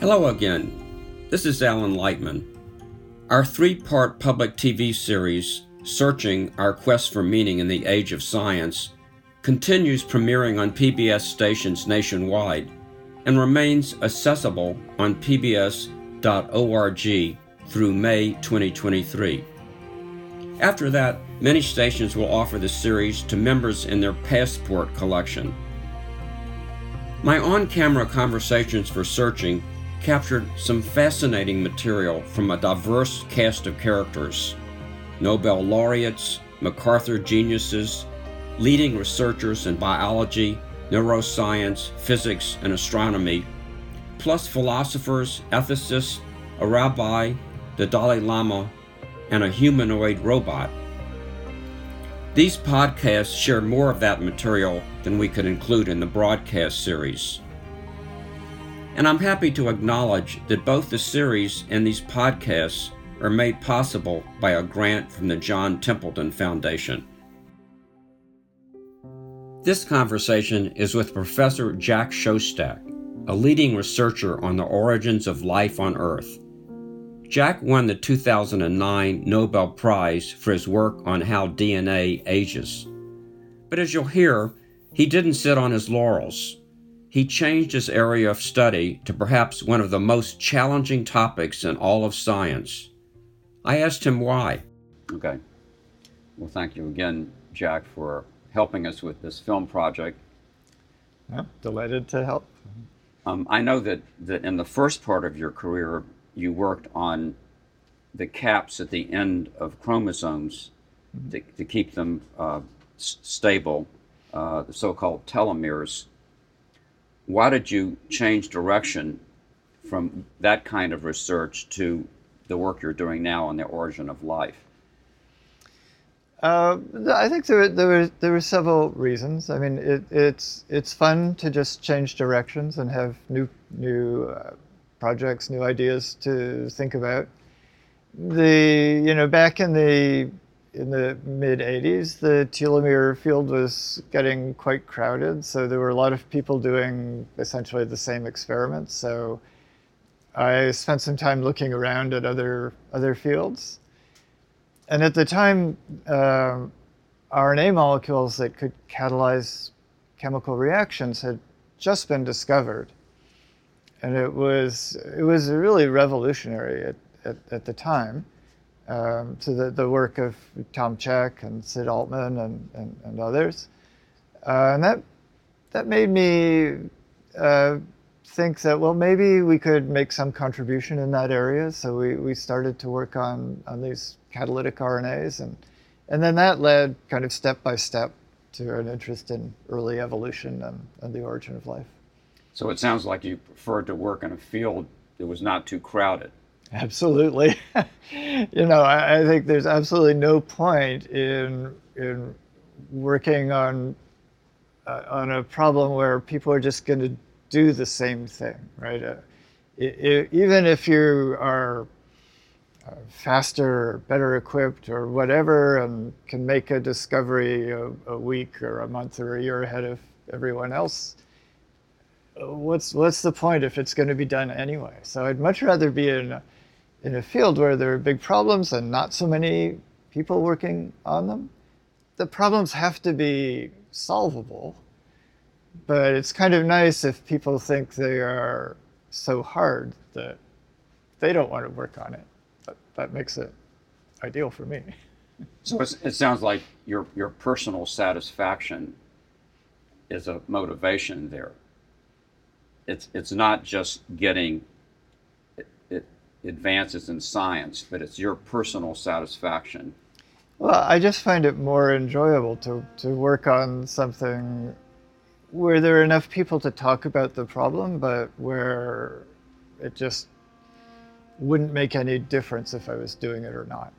Hello again. This is Alan Lightman. Our three part public TV series, Searching Our Quest for Meaning in the Age of Science, continues premiering on PBS stations nationwide and remains accessible on pbs.org through May 2023. After that, many stations will offer the series to members in their passport collection. My on camera conversations for Searching captured some fascinating material from a diverse cast of characters Nobel laureates, MacArthur geniuses, leading researchers in biology, neuroscience, physics, and astronomy, plus philosophers, ethicists, a rabbi, the Dalai Lama, and a humanoid robot. These podcasts share more of that material than we could include in the broadcast series. And I'm happy to acknowledge that both the series and these podcasts are made possible by a grant from the John Templeton Foundation. This conversation is with Professor Jack Szostak, a leading researcher on the origins of life on Earth. Jack won the 2009 Nobel Prize for his work on how DNA ages. But as you'll hear, he didn't sit on his laurels. He changed his area of study to perhaps one of the most challenging topics in all of science. I asked him why. Okay. Well, thank you again, Jack, for helping us with this film project. Yeah, delighted to help. Um, I know that, that in the first part of your career, you worked on the caps at the end of chromosomes mm-hmm. to, to, keep them uh, s- stable, uh, the so called telomeres. Why did you change direction from that kind of research to the work you're doing now on the origin of life? Uh, I think there, there were there were several reasons. I mean, it, it's it's fun to just change directions and have new new uh, projects, new ideas to think about. The you know back in the in the mid 80s, the telomere field was getting quite crowded, so there were a lot of people doing essentially the same experiments. So I spent some time looking around at other other fields, and at the time, uh, RNA molecules that could catalyze chemical reactions had just been discovered and it was it was really revolutionary at, at, at the time. Um, to the, the work of Tom Cech and Sid Altman and, and, and others. Uh, and that, that made me uh, think that, well, maybe we could make some contribution in that area. So we, we started to work on, on these catalytic RNAs. And, and then that led kind of step by step to an interest in early evolution and, and the origin of life. So it sounds like you preferred to work in a field that was not too crowded. Absolutely. you know, I, I, think there's absolutely no point in in working on uh, on a problem where people are just going to do the same thing, right? Uh, it, it, even if you are uh, faster, better equipped, or whatever, and can make a discovery a, a week or a month or a year ahead of everyone else, what's what's the point if it's going to be done anyway? So I'd much rather be in a, in a field where there are big problems and not so many people working on them. The problems have to be solvable, but it's kind of nice if people think they are so hard that they don't want to work on it. But that makes it ideal for me. So it sounds like your your personal satisfaction is a motivation there it's it's not just getting advances in science, but it's your personal satisfaction. Well, I just find it more enjoyable to, to work on something where there are enough people to talk about the problem, but where it just wouldn't make any difference if I was doing it or not.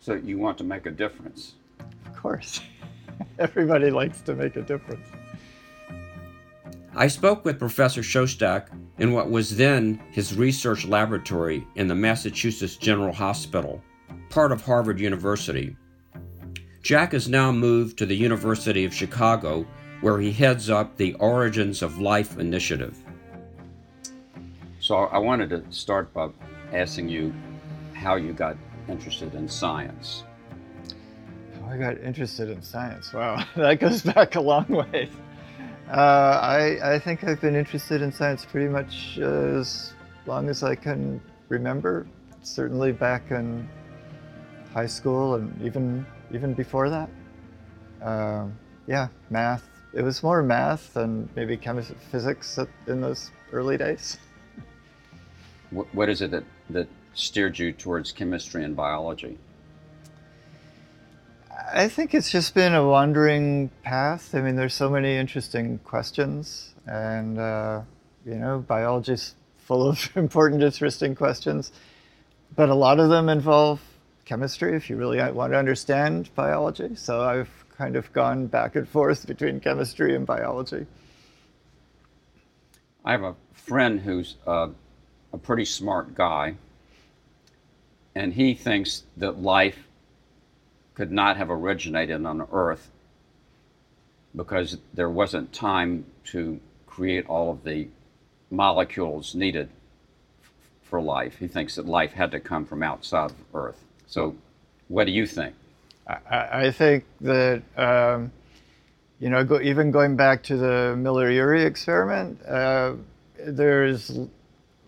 So you want to make a difference? Of course. Everybody likes to make a difference. I spoke with Professor Szostak in what was then his research laboratory in the Massachusetts General Hospital, part of Harvard University. Jack has now moved to the University of Chicago, where he heads up the Origins of Life initiative. So I wanted to start by asking you how you got interested in science. How I got interested in science. Wow, that goes back a long way. Uh, I, I think I've been interested in science pretty much as long as I can remember. Certainly back in high school and even even before that. Uh, yeah, math. It was more math and maybe chemistry, physics in those early days. What, what is it that, that steered you towards chemistry and biology? I think it's just been a wandering path. I mean, there's so many interesting questions, and uh, you know, biology's full of important, interesting questions. But a lot of them involve chemistry if you really want to understand biology. So I've kind of gone back and forth between chemistry and biology. I have a friend who's uh, a pretty smart guy, and he thinks that life could not have originated on Earth because there wasn't time to create all of the molecules needed for life. He thinks that life had to come from outside of Earth. So, what do you think? I, think that, um, you know, go, even going back to the Miller Urey experiment, uh, there's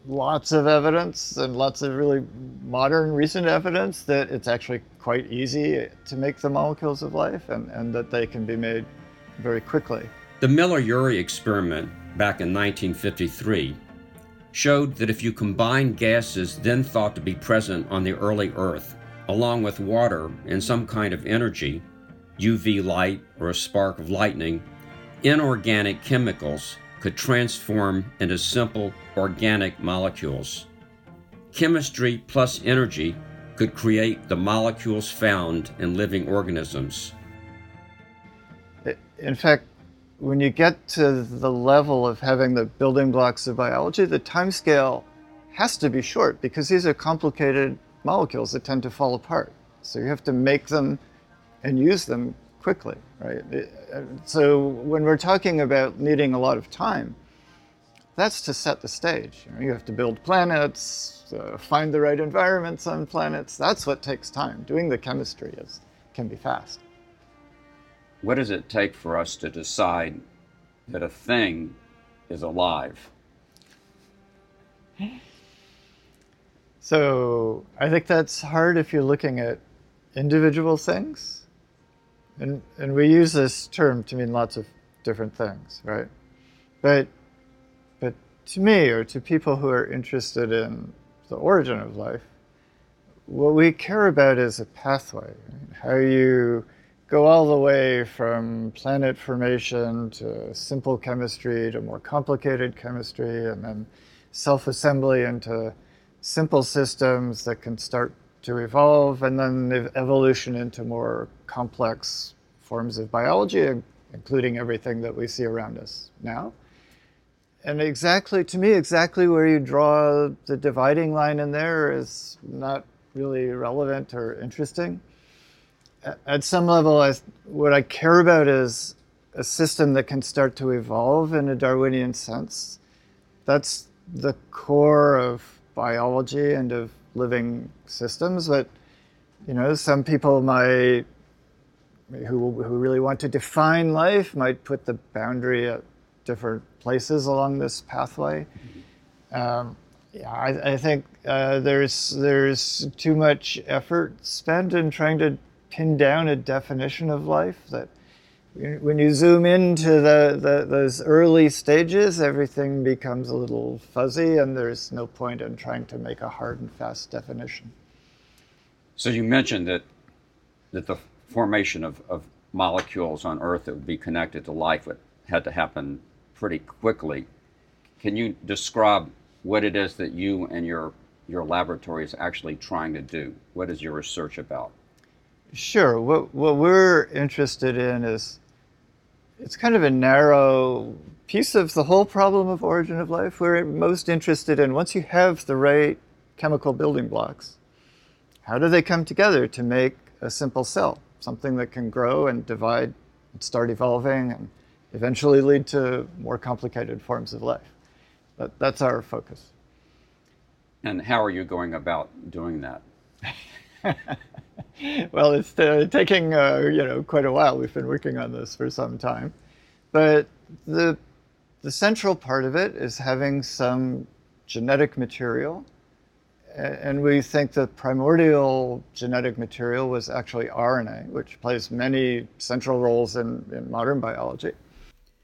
lots of evidence and lots of really modern recent evidence that it's actually quite easy to make the molecules of life and, and that they can be made very quickly. The Miller Urey experiment back in 1953 showed that if you combine gases then thought to be present on the early Earth, along with water and some kind of energy, UV light or a spark of lightning, inorganic chemicals could transform into simple organic molecules. Chemistry plus energy could create the molecules found in living organisms. In fact, when you get to the level of having the building blocks of biology, the timescale has to be short because these are complicated molecules that tend to fall apart. So you have to make them and use them quickly, right? So when we're talking about needing a lot of time, that's to set the stage. You, know, you have to build planets, uh, find the right environments on planets. That's what takes time. Doing the chemistry is can be fast. What does it take for us to decide that a thing is alive? So I think that's hard if you're looking at individual things. And, and we use this term to mean lots of different things, right? But, but to me, or to people who are interested in the origin of life, what we care about is a pathway. Right? How you go all the way from planet formation to simple chemistry to more complicated chemistry and then self-assembly into simple systems that can start to evolve, and then evolution into more complex forms of biology, including everything that we see around us now. And exactly, to me, exactly where you draw the dividing line in there is not really relevant or interesting. At some level, I, what I care about is a system that can start to evolve in a Darwinian sense. That's the core of biology and of living systems, but you know, some people might who who really want to define life might put the boundary at different places along this pathway. Um, yeah, I, I think uh, there's there's too much effort spent in trying to pin down a definition of life that when you zoom into the, the, those early stages, everything becomes a little fuzzy, and there's no point in trying to make a hard and fast definition. So you mentioned that that the formation of, of molecules on Earth that would be connected to life would, had to happen pretty quickly. Can you describe what it is that you and your your laboratory is actually trying to do? What is your research about? Sure. What, what we're interested in is it's kind of a narrow piece of the whole problem of origin of life. We're most interested in once you have the right chemical building blocks, how do they come together to make a simple cell, something that can grow and divide and start evolving and eventually lead to more complicated forms of life? That, that's our focus. And how are you going about doing that? well, it's uh, taking uh, you know quite a while. We've been working on this for some time, but the the central part of it is having some genetic material, and we think the primordial genetic material was actually RNA, which plays many central roles in, in modern biology.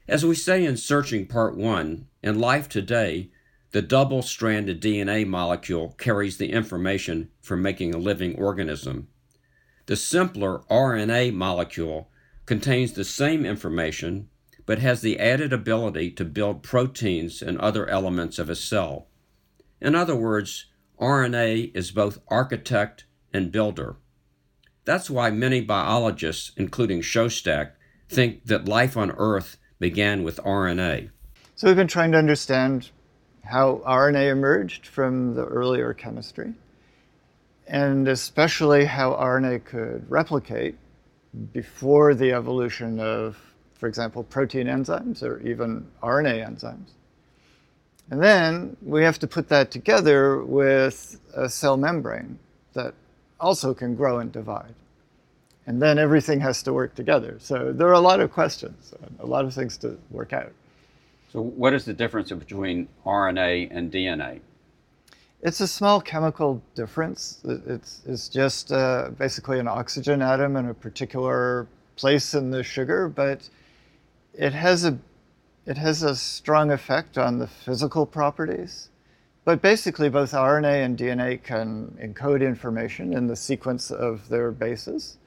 As we say in Searching Part 1, in life today, the double stranded DNA molecule carries the information for making a living organism. The simpler RNA molecule contains the same information but has the added ability to build proteins and other elements of a cell. In other words, RNA is both architect and builder. That's why many biologists, including Szostak, think that life on Earth began with RNA. So we've been trying to understand how RNA emerged from the earlier chemistry, and especially how RNA could replicate before the evolution of, for example, protein enzymes or even RNA enzymes. And then we have to put that together with a cell membrane that also can grow and divide. And then everything has to work together. So there are a lot of questions, a lot of things to work out. So, what is the difference between RNA and DNA? It's a small chemical difference. It's, it's just uh, basically an oxygen atom in a particular place in the sugar, but it has a it has a strong effect on the physical properties. But basically, both RNA and DNA can encode information in the sequence of their bases.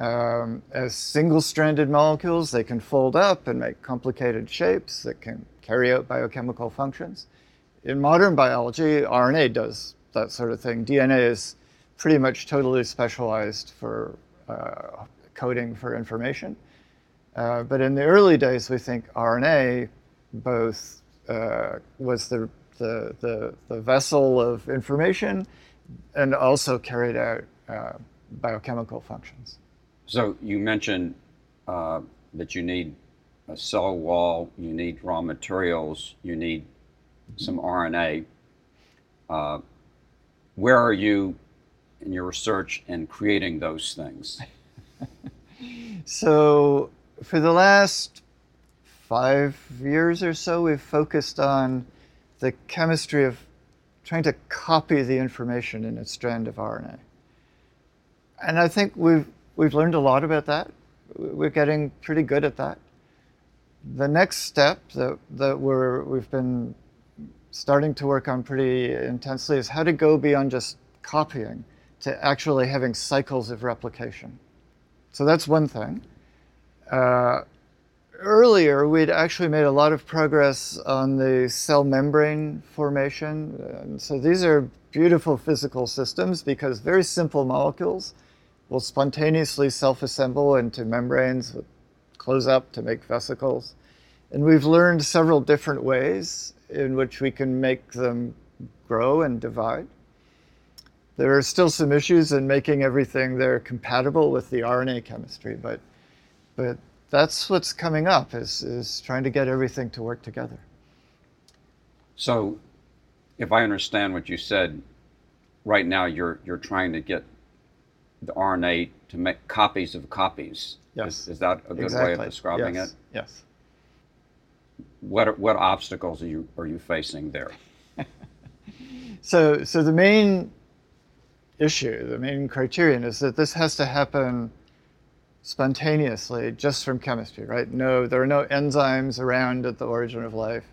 Um, as single stranded molecules, they can fold up and make complicated shapes that can carry out biochemical functions. In modern biology, RNA does that sort of thing. DNA is pretty much totally specialized for uh, coding for information. Uh, but in the early days, we think RNA both uh, was the, the, the, the, vessel of information and also carried out uh, biochemical functions. So you mentioned uh, that you need a cell wall, you need raw materials, you need some RNA. Uh, where are you in your research in creating those things? so, for the last five years or so, we've focused on the chemistry of trying to copy the information in a strand of RNA. And I think we've we've learned a lot about that. We're getting pretty good at that. The next step that, that we're, we've been starting to work on pretty intensely is how to go beyond just copying to actually having cycles of replication. So that's one thing. Uh, earlier, we'd actually made a lot of progress on the cell membrane formation. And so these are beautiful physical systems because very simple molecules will spontaneously self-assemble into membranes, close up to make vesicles. And we've learned several different ways in which we can make them grow and divide. There are still some issues in making everything there compatible with the RNA chemistry, but, but that's what's coming up is, is trying to get everything to work together. So if I understand what you said, right now you're, you're trying to get the RNA to make copies of copies. Yes. Is, is that a good exactly. way of describing yes. it? Yes. What what obstacles are you are you facing there? so so the main issue, the main criterion is that this has to happen spontaneously just from chemistry, right? No, there are no enzymes around at the origin of life.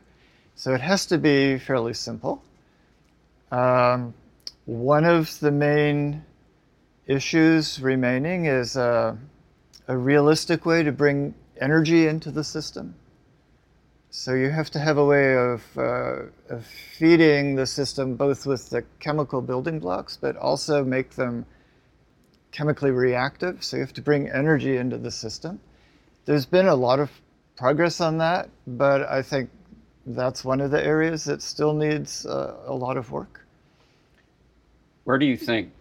So it has to be fairly simple. Um, one of the main issues remaining is a, a realistic way to bring energy into the system. So you have to have a way of, uh, of, feeding the system both with the chemical building blocks, but also make them chemically reactive. So you have to bring energy into the system. There's been a lot of progress on that, but I think that's one of the areas that still needs uh, a lot of work. Where do you think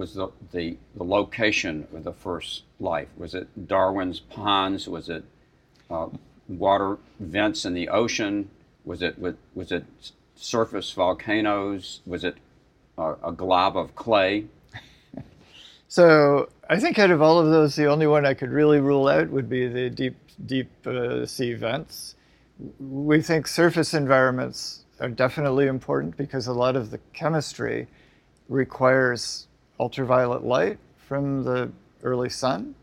was the, the, the location of the first life? Was it Darwin's ponds? Was it uh, water vents in the ocean? Was it was, was it surface volcanoes? Was it a, a glob of clay? So I think out of all of those, the only one I could really rule out would be the deep, deep uh, sea vents. We think surface environments are definitely important because a lot of the chemistry requires ultraviolet light from the early sun.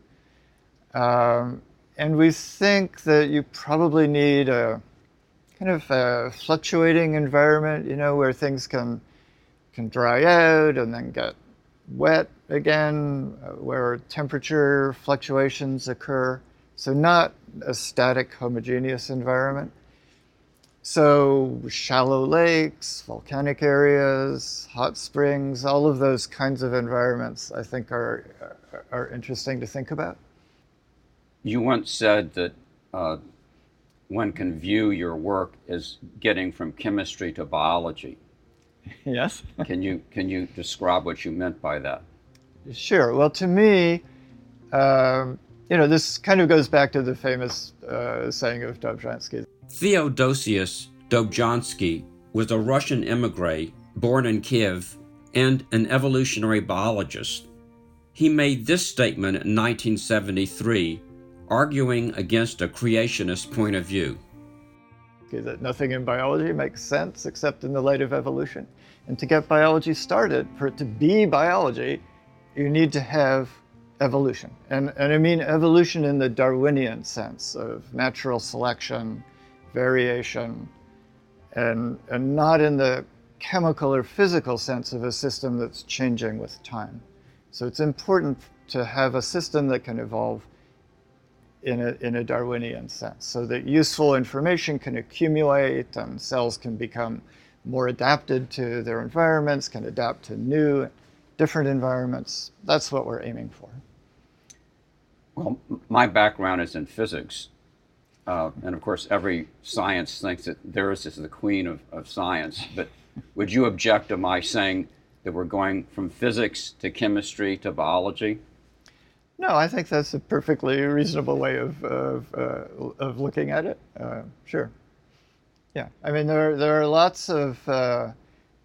Um, and we think that you probably need a kind of a fluctuating environment, you know, where things can can dry out and then get wet again, uh, where temperature fluctuations occur. So not a static, homogeneous environment. So shallow lakes, volcanic areas, hot springs, all of those kinds of environments, I think, are are interesting to think about. You once said that uh, one can view your work as getting from chemistry to biology. Yes. can you can you describe what you meant by that? Sure. Well, to me, um, you know, this kind of goes back to the famous uh, saying of Dobzhansky. Theodosius Dobzhansky was a Russian emigre born in Kiev and an evolutionary biologist. He made this statement in 1973, arguing against a creationist point of view. That nothing in biology makes sense except in the light of evolution. And to get biology started, for it to be biology, you need to have evolution. And, and I mean evolution in the Darwinian sense of natural selection, variation, and, and not in the chemical or physical sense of a system that's changing with time. So it's important to have a system that can evolve in a, in a Darwinian sense so that useful information can accumulate and cells can become more adapted to their environments, can adapt to new different environments. That's what we're aiming for. Well, my background is in physics. Uh, and of course, every science thinks that theirs is the queen of, of science. But would you object to my saying that we're going from physics to chemistry to biology? No, I think that's a perfectly reasonable way of, of, uh, of looking at it. Uh, sure. Yeah. I mean, there, there are lots of uh,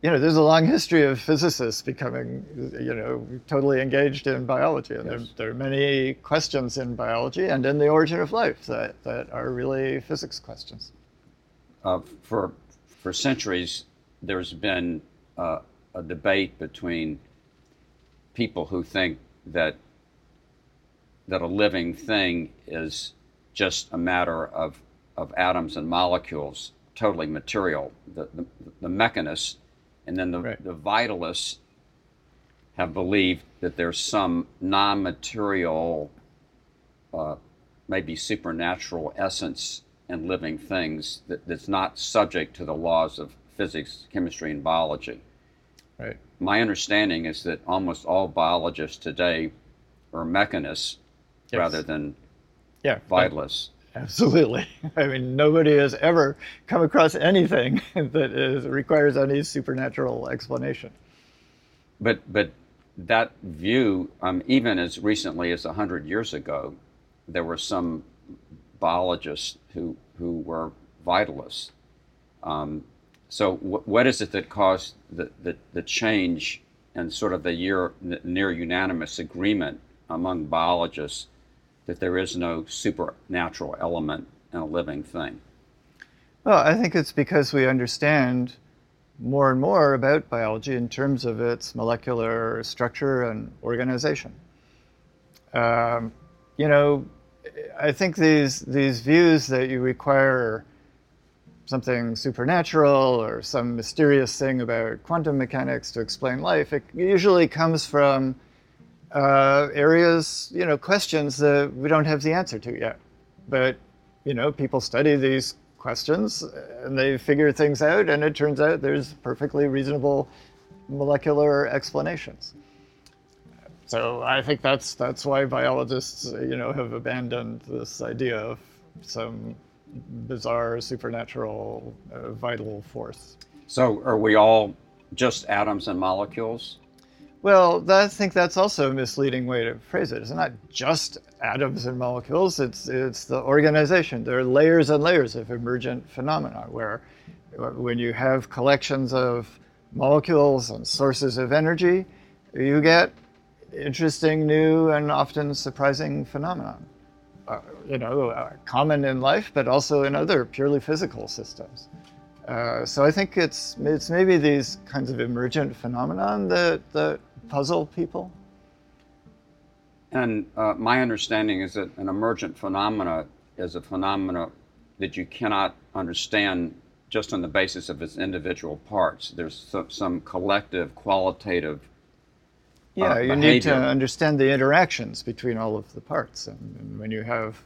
you know, there's a long history of physicists becoming, you know, totally engaged in biology. And yes. there, there, are many questions in biology and in the origin of life that, that are really physics questions. Uh, for, for centuries, there's been uh, a debate between people who think that, that a living thing is just a matter of, of atoms and molecules, totally material. The, the, the mechanists and then the, right. the vitalists have believed that there's some non material, uh, maybe supernatural essence in living things that, that's not subject to the laws of physics, chemistry, and biology. Right. My understanding is that almost all biologists today are mechanists yes. rather than yeah, vitalists. Absolutely. I mean, nobody has ever come across anything that is, requires any supernatural explanation. But but that view, um, even as recently as hundred years ago, there were some biologists who who were vitalists. Um, so w- what is it that caused the, the, the change and sort of the year, near unanimous agreement among biologists that there is no supernatural element in a living thing? Well, I think it's because we understand more and more about biology in terms of its molecular structure and organization. Um, you know, I think these these views that you require something supernatural or some mysterious thing about quantum mechanics to explain life, it usually comes from uh, areas, you know, questions that we don't have the answer to yet. But, you know, people study these questions and they figure things out, and it turns out there's perfectly reasonable molecular explanations. So I think that's that's why biologists, you know, have abandoned this idea of some bizarre supernatural uh, vital force. So are we all just atoms and molecules? Well, I think that's also a misleading way to phrase it. It's not just atoms and molecules, it's, it's the organization. There are layers and layers of emergent phenomena where When you have collections of molecules and sources of energy, you get interesting, new, and often surprising phenomena. Uh, you know, uh, common in life, but also in other purely physical systems. Uh, so I think it's it's maybe these kinds of emergent phenomenon that that puzzle people. And uh, my understanding is that an emergent phenomena is a phenomena that you cannot understand just on the basis of its individual parts. There's some, some collective, qualitative. Yeah, uh, you need to understand the interactions between all of the parts, and, and when you have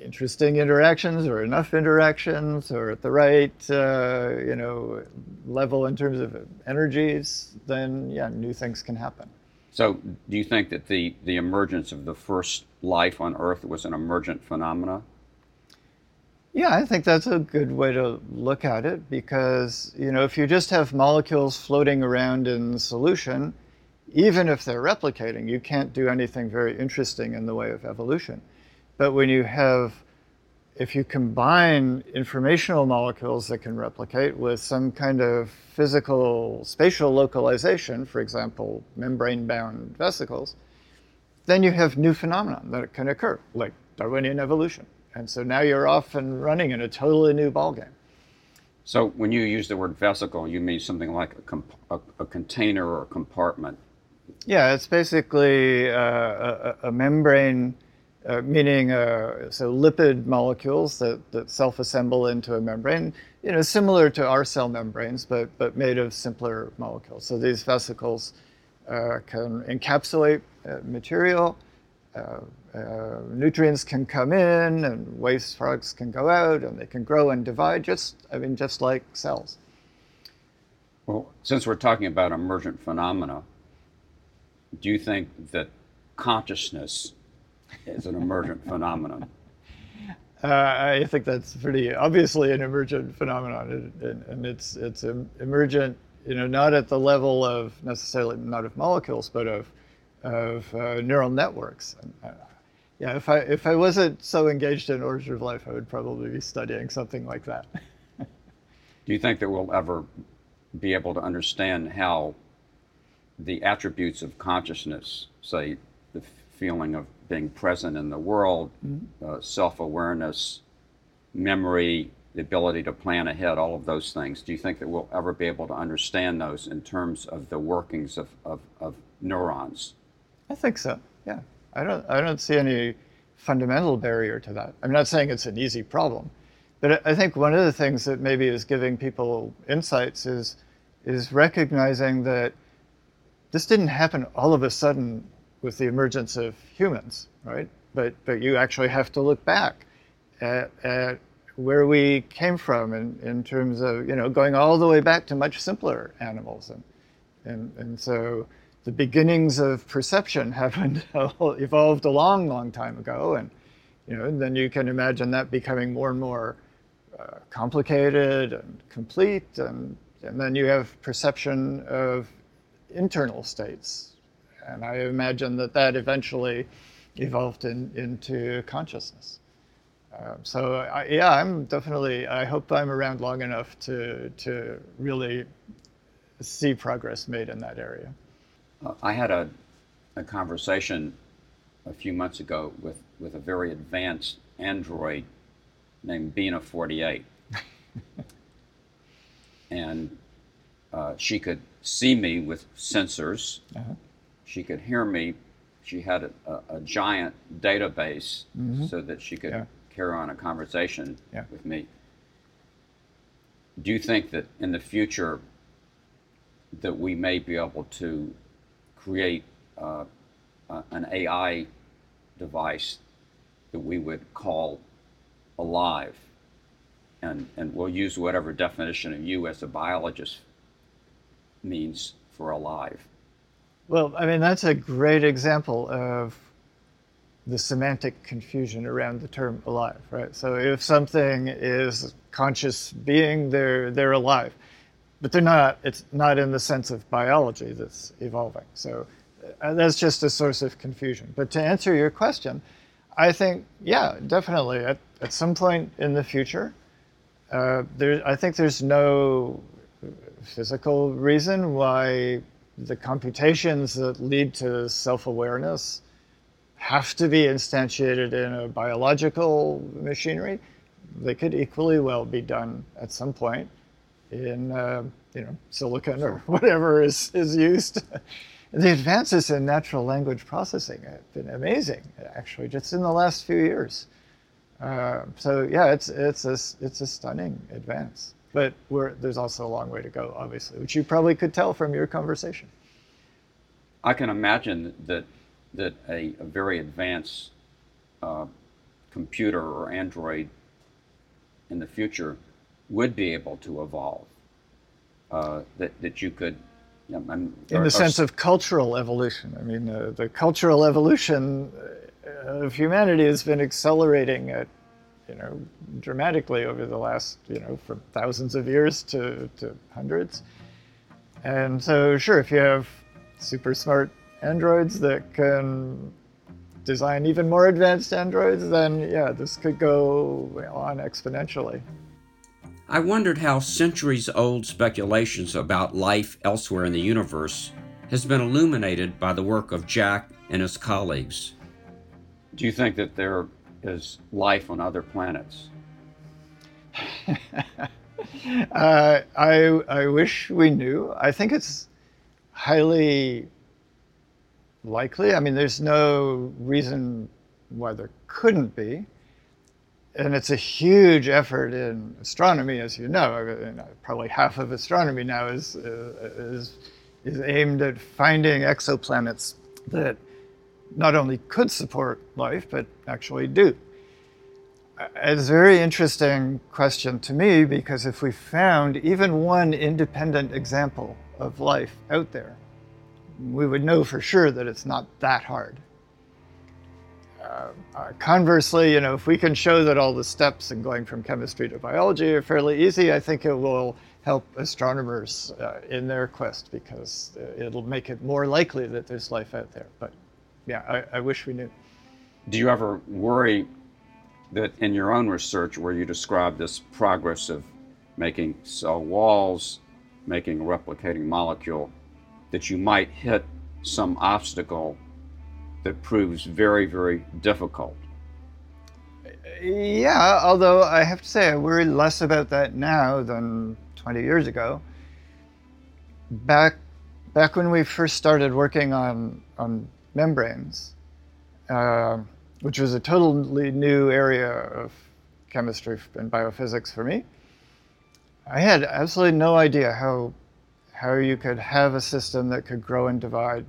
interesting interactions or enough interactions or at the right uh, you know level in terms of energies then yeah new things can happen. So do you think that the the emergence of the first life on earth was an emergent phenomena? Yeah i think that's a good way to look at it because you know if you just have molecules floating around in solution even if they're replicating you can't do anything very interesting in the way of evolution but when you have, if you combine informational molecules that can replicate with some kind of physical spatial localization, for example, membrane bound vesicles, then you have new phenomena that can occur, like Darwinian evolution. And so now you're off and running in a totally new ballgame. So when you use the word vesicle, you mean something like a, comp- a, a container or a compartment? Yeah, it's basically uh, a, a membrane uh, meaning uh, so lipid molecules that, that self-assemble into a membrane, you know, similar to our cell membranes, but, but made of simpler molecules. So these vesicles uh, can encapsulate uh, material, uh, nutrients can come in, and waste products can go out, and they can grow and divide, just, I mean, just like cells. Well, since we're talking about emergent phenomena, do you think that consciousness is an emergent phenomenon? Uh, I think that's pretty obviously an emergent phenomenon, and, and it's it's emergent, you know, not at the level of necessarily not of molecules, but of of uh, neural networks. And, uh, yeah, if I if I wasn't so engaged in origin of life, I would probably be studying something like that. Do you think that we'll ever be able to understand how the attributes of consciousness, say the feeling of being present in the world, mm-hmm. uh, self awareness, memory, the ability to plan ahead, all of those things. Do you think that we'll ever be able to understand those in terms of the workings of, of, of neurons? I think so, yeah. I don't, I don't see any fundamental barrier to that. I'm not saying it's an easy problem, but I think one of the things that maybe is giving people insights is, is recognizing that this didn't happen all of a sudden with the emergence of humans, right? But, but you actually have to look back at, at where we came from in, in terms of, you know, going all the way back to much simpler animals. And, and, and so the beginnings of perception happened, evolved a long, long time ago. And, you know, and then you can imagine that becoming more and more uh, complicated and complete. And, and then you have perception of internal states, and I imagine that that eventually evolved in, into consciousness. Um, so I, yeah, I'm definitely. I hope I'm around long enough to to really see progress made in that area. Uh, I had a, a conversation a few months ago with, with a very advanced android named Bina 48. and uh, she could see me with sensors. Uh-huh she could hear me. She had a, a, a giant database mm-hmm. so that she could yeah. carry on a conversation yeah. with me. Do you think that in the future that we may be able to create uh, uh, an AI device that we would call alive? And, and we'll use whatever definition of you as a biologist means for alive. Well, I mean, that's a great example of the semantic confusion around the term alive, right? So if something is conscious being, they're, they're alive. But they're not, it's not in the sense of biology that's evolving. So uh, that's just a source of confusion. But to answer your question, I think, yeah, definitely. At, at some point in the future, Uh, there, I think there's no physical reason why the computations that lead to self-awareness have to be instantiated in a biological machinery. They could equally well be done at some point in uh, you know silicon or whatever is, is used. the advances in natural language processing have been amazing, actually, just in the last few years. Uh, so yeah, it's it's a it's a stunning advance. But there's also a long way to go, obviously, which you probably could tell from your conversation. I can imagine that that a, a very advanced uh, computer or android in the future would be able to evolve. Uh, that that you could. You know, in or, the sense or, of cultural evolution, I mean, uh, the cultural evolution of humanity has been accelerating at you know, dramatically over the last, you know, from thousands of years to, to hundreds. And so, sure, if you have super smart androids that can design even more advanced androids, then yeah, this could go on exponentially. I wondered how centuries old speculations about life elsewhere in the universe has been illuminated by the work of Jack and his colleagues. Do you think that there is life on other planets? uh, I, I wish we knew. I think it's highly likely. I mean, there's no reason why there couldn't be. And it's a huge effort in astronomy, as you know. Probably half of astronomy now is, uh, is, is aimed at finding exoplanets that not only could support life, but actually do. It's a very interesting question to me because if we found even one independent example of life out there, we would know for sure that it's not that hard. Uh, uh, conversely, you know, if we can show that all the steps in going from chemistry to biology are fairly easy, I think it will help astronomers uh, in their quest because uh, it'll make it more likely that there's life out there. But yeah, I, I wish we knew. Do you ever worry that in your own research, where you describe this progress of making cell walls, making a replicating molecule, that you might hit some obstacle that proves very, very difficult? Yeah, although I have to say I worry less about that now than 20 years ago. Back, back when we first started working on, on membranes, uh, which was a totally new area of chemistry and biophysics for me. I had absolutely no idea how how you could have a system that could grow and divide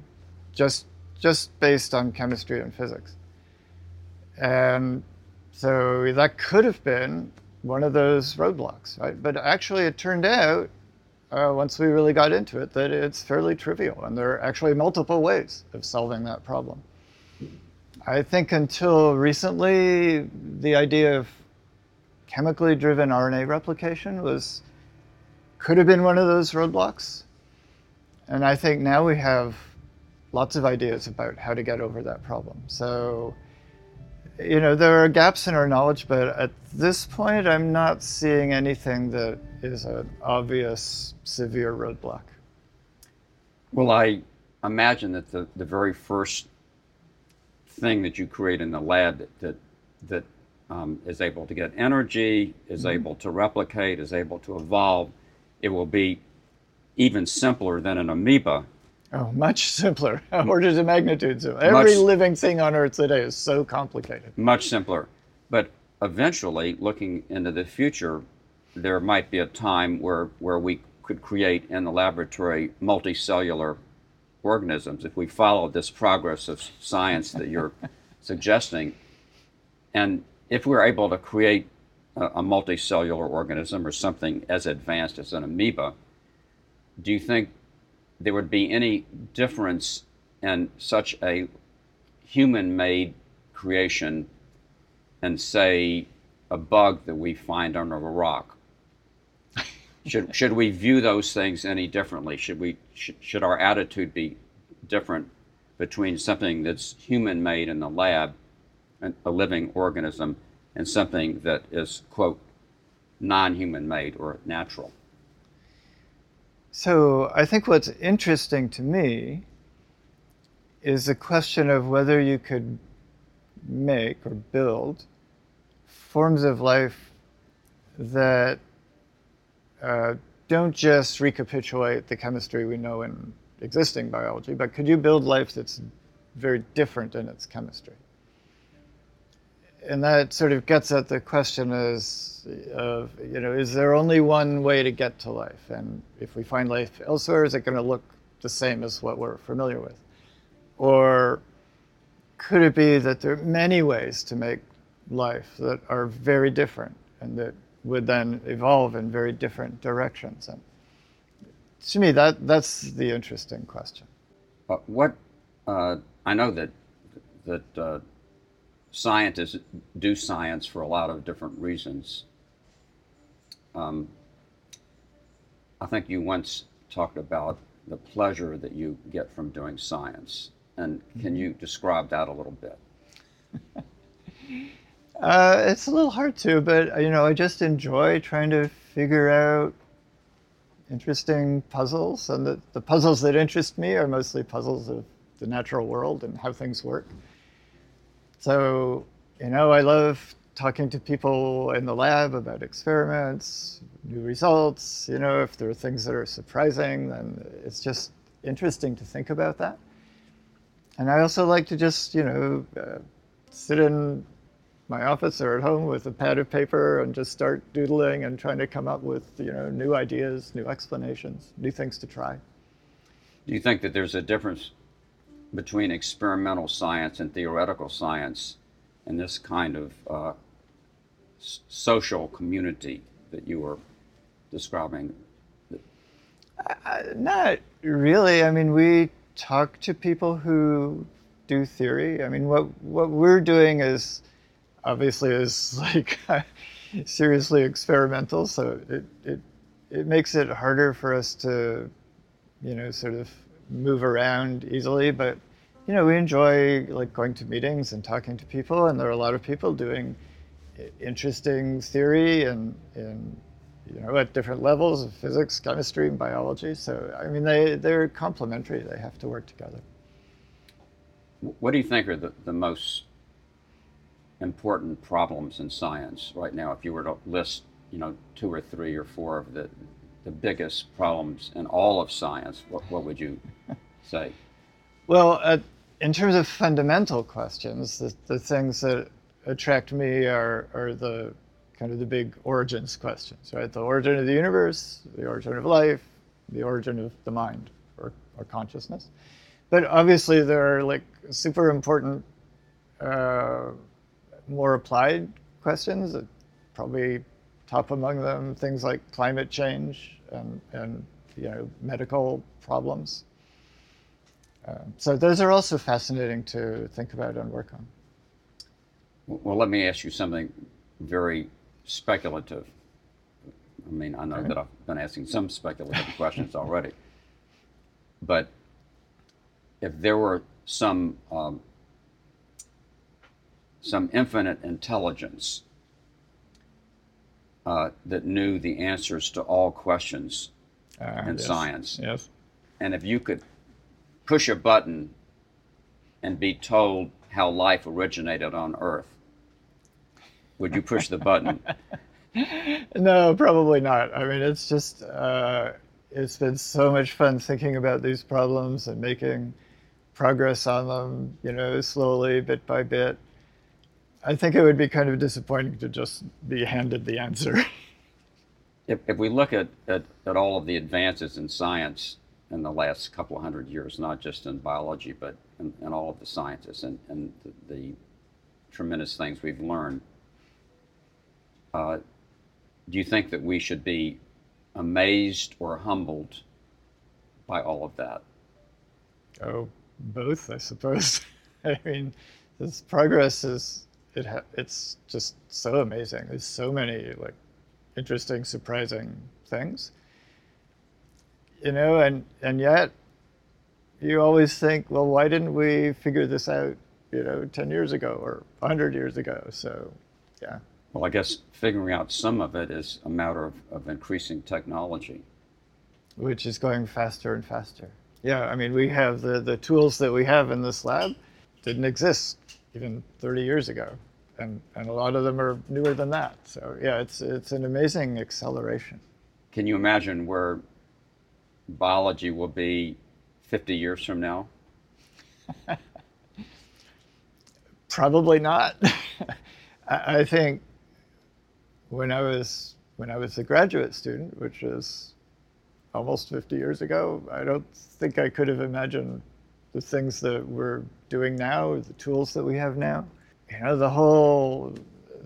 just just based on chemistry and physics. And so that could have been one of those roadblocks, right? But actually, it turned out uh, once we really got into it that it's fairly trivial, and there are actually multiple ways of solving that problem. I think until recently, the idea of chemically driven RNA replication was could have been one of those roadblocks. And I think now we have lots of ideas about how to get over that problem. So, you know, there are gaps in our knowledge, but at this point, I'm not seeing anything that is an obvious severe roadblock. Well, I imagine that the, the very first thing that you create in the lab that that, that um, is able to get energy, is mm-hmm. able to replicate, is able to evolve, it will be even simpler than an amoeba. Oh, much simpler. Orders of magnitude. So every much, living thing on Earth today is so complicated. Much simpler. But eventually, looking into the future, there might be a time where, where we could create in the laboratory multicellular organisms if we follow this progress of science that you're suggesting. And if we're able to create a, a, multicellular organism or something as advanced as an amoeba, do you think there would be any difference in such a human made creation and, say, a bug that we find under a rock? should should we view those things any differently? Should we should, should our attitude be different between something that's human made in the lab, a living organism, and something that is quote non-human made or natural? So I think what's interesting to me is the question of whether you could make or build forms of life that uh, don't just recapitulate the chemistry we know in existing biology, but could you build life that's very different in its chemistry? And that sort of gets at the question is, of, you know, is there only one way to get to life? And if we find life elsewhere, is it going to look the same as what we're familiar with? Or could it be that there are many ways to make life that are very different and that would then evolve in very different directions? And to me, that, that's the interesting question. Uh, what uh, I know that that uh, scientists do science for a lot of different reasons. Um, I think you once talked about the pleasure that you get from doing science. And can you describe that a little bit? uh, it's a little hard to, but you know, I just enjoy trying to figure out interesting puzzles, and the, the puzzles that interest me are mostly puzzles of the natural world and how things work. So, you know, I love talking to people in the lab about experiments, new results. You know, if there are things that are surprising, then it's just interesting to think about that. And I also like to just, you know, uh, sit in my office or at home with a pad of paper and just start doodling and trying to come up with, you know, new ideas, new explanations, new things to try. Do you think that there's a difference between experimental science and theoretical science in this kind of uh, social community that you were describing? Uh, not really. I mean, we talk to people who do theory. I mean, what what we're doing is obviously is like seriously experimental, so it, it it makes it harder for us to, you know, sort of move around easily. But you know, we enjoy like going to meetings and talking to people, and there are a lot of people doing interesting theory and and you know, at different levels of physics, chemistry, and biology. So, I mean, they, they're complementary. They have to work together. What do you think are the, the most important problems in science right now? If you were to list, you know, two or three or four of the, the biggest problems in all of science, what, what would you say? Well, uh, in terms of fundamental questions, the, the things that attract me are, are the kind of the big origins questions, right? The origin of the universe, the origin of life, the origin of the mind or, or consciousness. But obviously, there are like super important, uh, more applied questions that probably top among them things like climate change and, and you know medical problems. Uh, so those are also fascinating to think about and work on. Well, let me ask you something very speculative. I mean, I know okay. that I've been asking some speculative questions already, but if there were some um, some infinite intelligence uh, that knew the answers to all questions uh, in yes. science, yes, and if you could push a button and be told how life originated on Earth, would you push the button? no, probably not. I mean, it's just, uh, it's been so much fun thinking about these problems and making progress on them, you know, slowly, bit by bit. I think it would be kind of disappointing to just be handed the answer. if, if we look at, at, at all of the advances in science in the last couple of hundred years, not just in biology, but in, in all of the sciences and, and the, the tremendous things we've learned, uh, do you think that we should be amazed or humbled by all of that? Oh, both, I suppose. I mean, this progress is it ha- it's just so amazing. There's so many like interesting, surprising things. You know, and and yet you always think, well, why didn't we figure this out, you know, 10 years ago or 100 years ago? So, yeah. Well, I guess figuring out some of it is a matter of, of increasing technology. which is going faster and faster. Yeah, I mean, we have the, the tools that we have in this lab didn't exist even 30 years ago. And, and a lot of them are newer than that. So yeah, it's, it's an amazing acceleration. Can you imagine where biology will be 50 years from now? Probably not. I, I think when I was when I was a graduate student, which is almost 50 years ago, I don't think I could have imagined the things that we're doing now, the tools that we have now. You know, the whole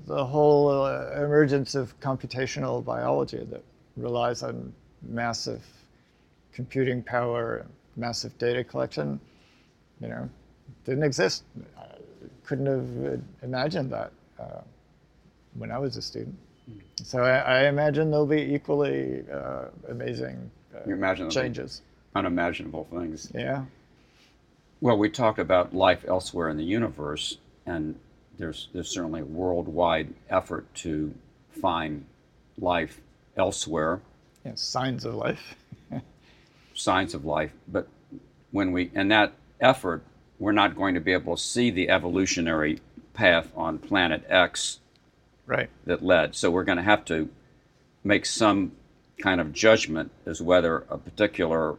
the whole uh, emergence of computational biology that relies on massive computing power, massive data collection. You know, didn't exist. I couldn't have imagined that uh, when I was a student. So I, I imagine there'll be equally uh, amazing uh, You imagine changes. Unimaginable things. Yeah. Well, we talked about life elsewhere in the universe, and there's there's certainly a worldwide effort to find life elsewhere, yeah. Signs of life. signs of life. But when we in that effort, we're not going to be able to see the evolutionary path on planet X Right. that led. So we're going to have to make some kind of judgment as whether a particular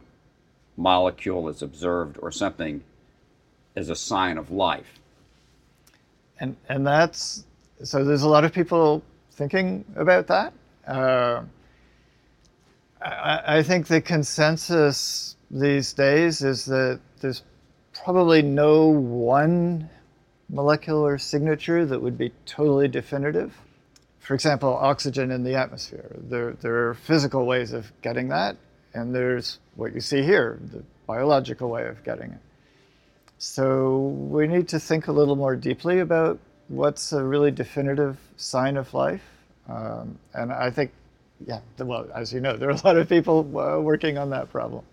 molecule is observed or something is a sign of life. and and that's so there's a lot of people thinking about that. Uh, I, I think the consensus these days is that there's probably no one molecular signature that would be totally definitive. For example oxygen in the atmosphere. There, there are physical ways of getting that and there's what you see here the biological way of getting it so we need to think a little more deeply about what's a really definitive sign of life. Um, and I think, yeah, well, as you know, there are a lot of people uh, working on that problem.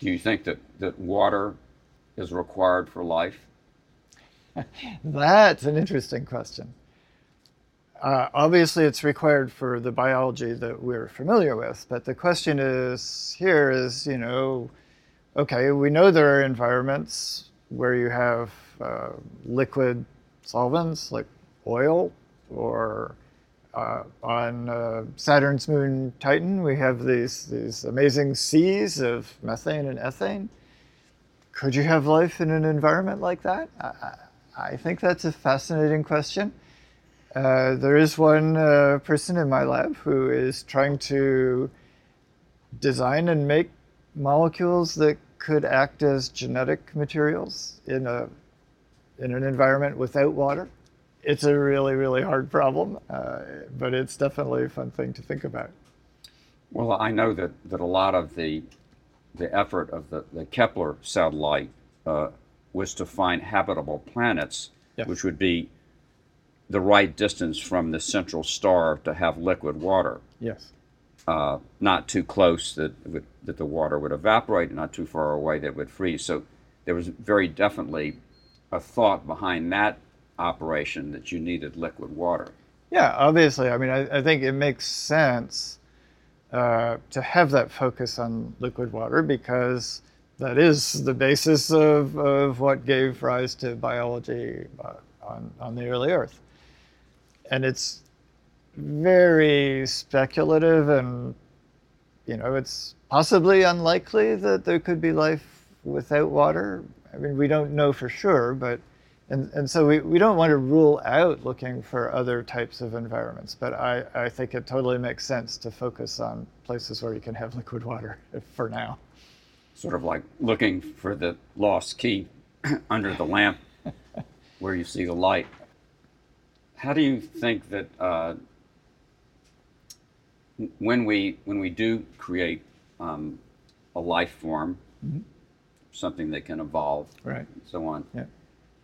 Do you think that, that water is required for life? That's an interesting question. Uh, obviously, it's required for the biology that we're familiar with, but the question is here is, you know, okay, we know there are environments where you have uh, liquid solvents like oil, or uh, on uh, Saturn's moon Titan, we have these, these amazing seas of methane and ethane. Could you have life in an environment like that? I, I think that's a fascinating question. Uh, there is one uh, person in my lab who is trying to design and make molecules that could act as genetic materials in a in an environment without water. It's a really really hard problem, uh, but it's definitely a fun thing to think about. Well, I know that, that a lot of the the effort of the, the Kepler satellite uh, was to find habitable planets, Yes. which would be the right distance from the central star to have liquid water. Yes. Uh, not too close that would, that the water would evaporate, not too far away that would freeze. So there was very definitely a thought behind that operation that you needed liquid water. Yeah, obviously. I mean, I, I think it makes sense uh, to have that focus on liquid water because that is the basis of, of what gave rise to biology uh, on, on the early Earth. And it's very speculative and, you know, it's possibly unlikely that there could be life without water. I mean, we don't know for sure, but and, and so we, we don't want to rule out looking for other types of environments, but I, I think it totally makes sense to focus on places where you can have liquid water for now. Sort of like looking for the lost key under the lamp where you see the light. How do you think that uh, when we when we do create um, a life form, something that can evolve, Right. and so on. Yeah.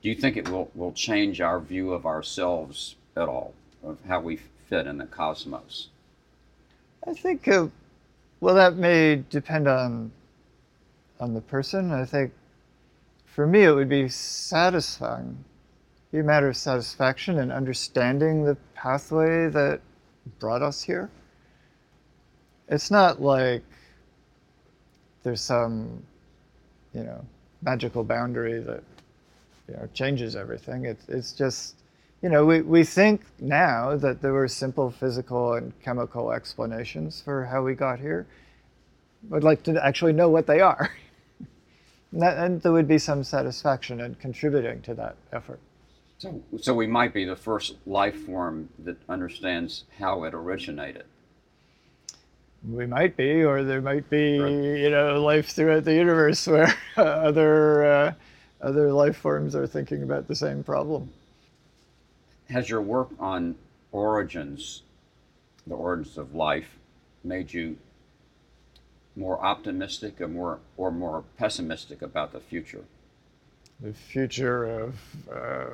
Do you think it will, will change our view of ourselves at all, of how we fit in the cosmos? I think, uh, well, that may depend on on the person. I think for me, it would be satisfying be a matter of satisfaction and understanding the pathway that brought us here. It's not like there's some, you know, magical boundary that you know changes everything. It's it's just you know we, we think now that there were simple physical and chemical explanations for how we got here. I'd like to actually know what they are. and, that, and there would be some satisfaction in contributing to that effort. So, so we might be the first life form that understands how it originated. We might be, or there might be, Right. you know, life throughout the universe where other uh, other life forms are thinking about the same problem. Has your work on origins, the origins of life, made you more optimistic or more or more pessimistic about the future? The future of uh,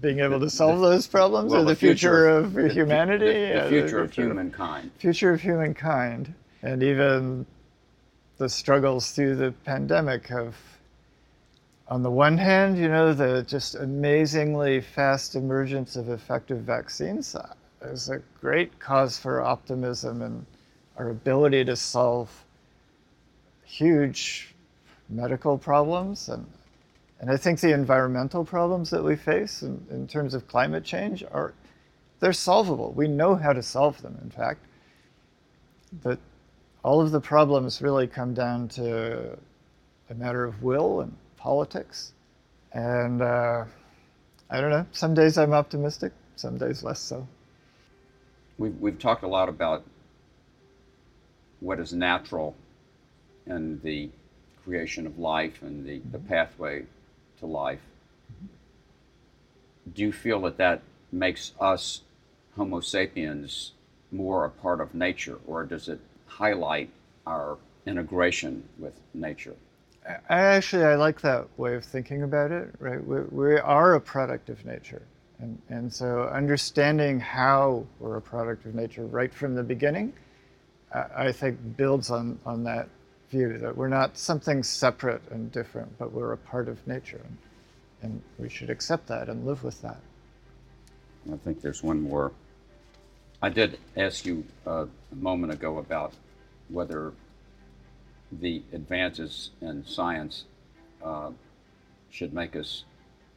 being able to solve those problems, Well, or the, future, of the humanity, the, the Yeah, future of humankind. future of humankind, and even the struggles through the pandemic have, on the one hand, you know, the just amazingly fast emergence of effective vaccines uh, is a great cause for optimism and our ability to solve huge medical problems and and I think the environmental problems that we face in, in terms of climate change are they're solvable. We know how to solve them, in fact. But all of the problems really come down to a matter of will and politics. And uh, I don't know, some days I'm optimistic, some days less so. We've, we've talked a lot about what is natural and the creation of life and the, the pathway to life. Do you feel that that makes us, Homo sapiens, more a part of nature, or does it highlight our integration with nature? I actually I like that way of thinking about it. Right, we, we are a product of nature, and and so understanding how we're a product of nature right from the beginning, I, I think builds on on that view that we're not something separate and different, but we're a part of nature, and, and we should accept that and live with that. I think there's one more. I did ask you uh, a moment ago about whether the advances in science uh, should make us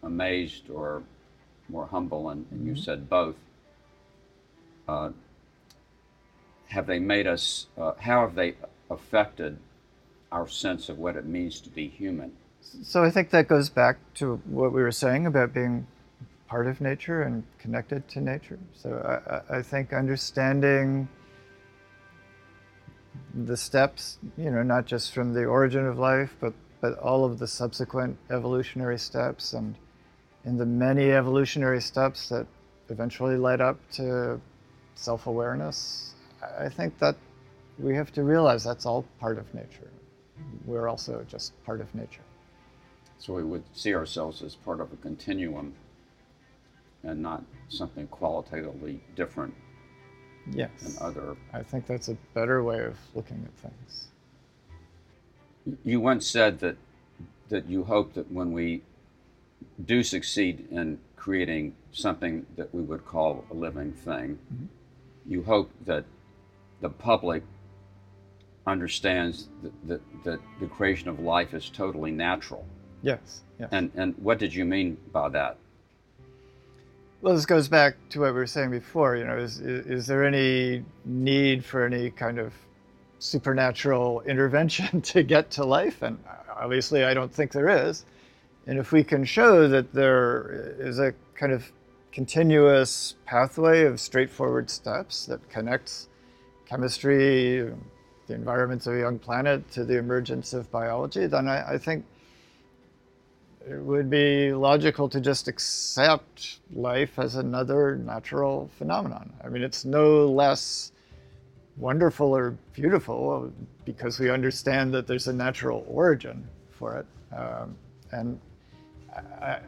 amazed or more humble, and, and you said both. Uh, have they made us, uh, how have they affected our sense of what it means to be human? So I think that goes back to what we were saying about being part of nature and connected to nature. So I, I- think understanding the steps, you know, not just from the origin of life, but but all of the subsequent evolutionary steps and in the many evolutionary steps that eventually led up to self-awareness. I think that we have to realize that's all part of nature. We're also just part of nature. So we would see ourselves as part of a continuum and not something qualitatively different Yes. than other. I think that's a better way of looking at things. You once said that that you hope that when we do succeed in creating something that we would call a living thing, mm-hmm. you hope that the public understands that, that, that the creation of life is totally natural. Yes. Yes. And and what did you mean by that? well, this goes back to what we were saying before. You know, is, is is there any need for any kind of supernatural intervention to get to life? And obviously, I don't think there is. And if we can show that there is a kind of continuous pathway of straightforward steps that connects chemistry, the environments of a young planet, to the emergence of biology, then I, I think it would be logical to just accept life as another natural phenomenon. I mean, it's no less wonderful or beautiful because we understand that there's a natural origin for it. Um, and I,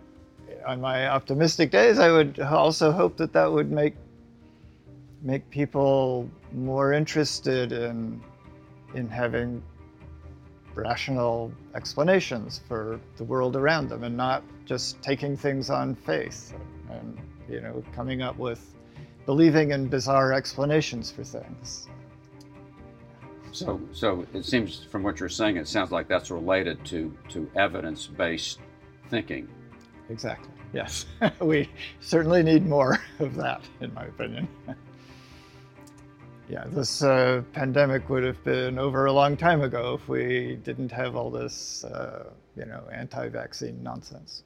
on my optimistic days, I would also hope that that would make make people more interested in in having rational explanations for the world around them and not just taking things on faith and you know coming up with believing in bizarre explanations for things. So, so it seems from what you're saying, it sounds like that's related to to evidence-based thinking. Exactly. Yes, we certainly need more of that, in my opinion. yeah, this uh, pandemic would have been over a long time ago if we didn't have all this, uh, you know, anti-vaccine nonsense.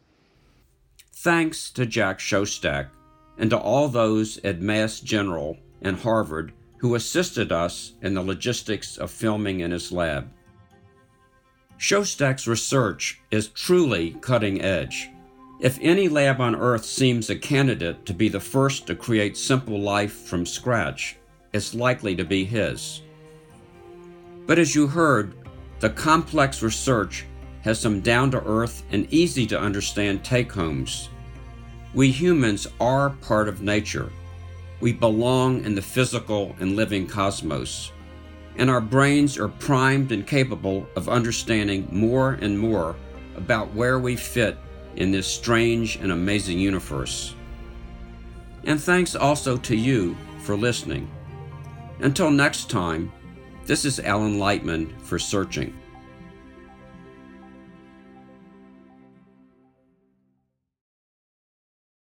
Thanks to Jack Szostak and to all those at Mass General and Harvard who assisted us in the logistics of filming in his lab. Szostak's research is truly cutting edge. If any lab on Earth seems a candidate to be the first to create simple life from scratch, it's likely to be his. But as you heard, the complex research has some down to earth and easy to understand take homes. We humans are part of nature. We belong in the physical and living cosmos. And our brains are primed and capable of understanding more and more about where we fit in this strange and amazing universe. And thanks also to you for listening. Until next time, this is Alan Lightman for Searching.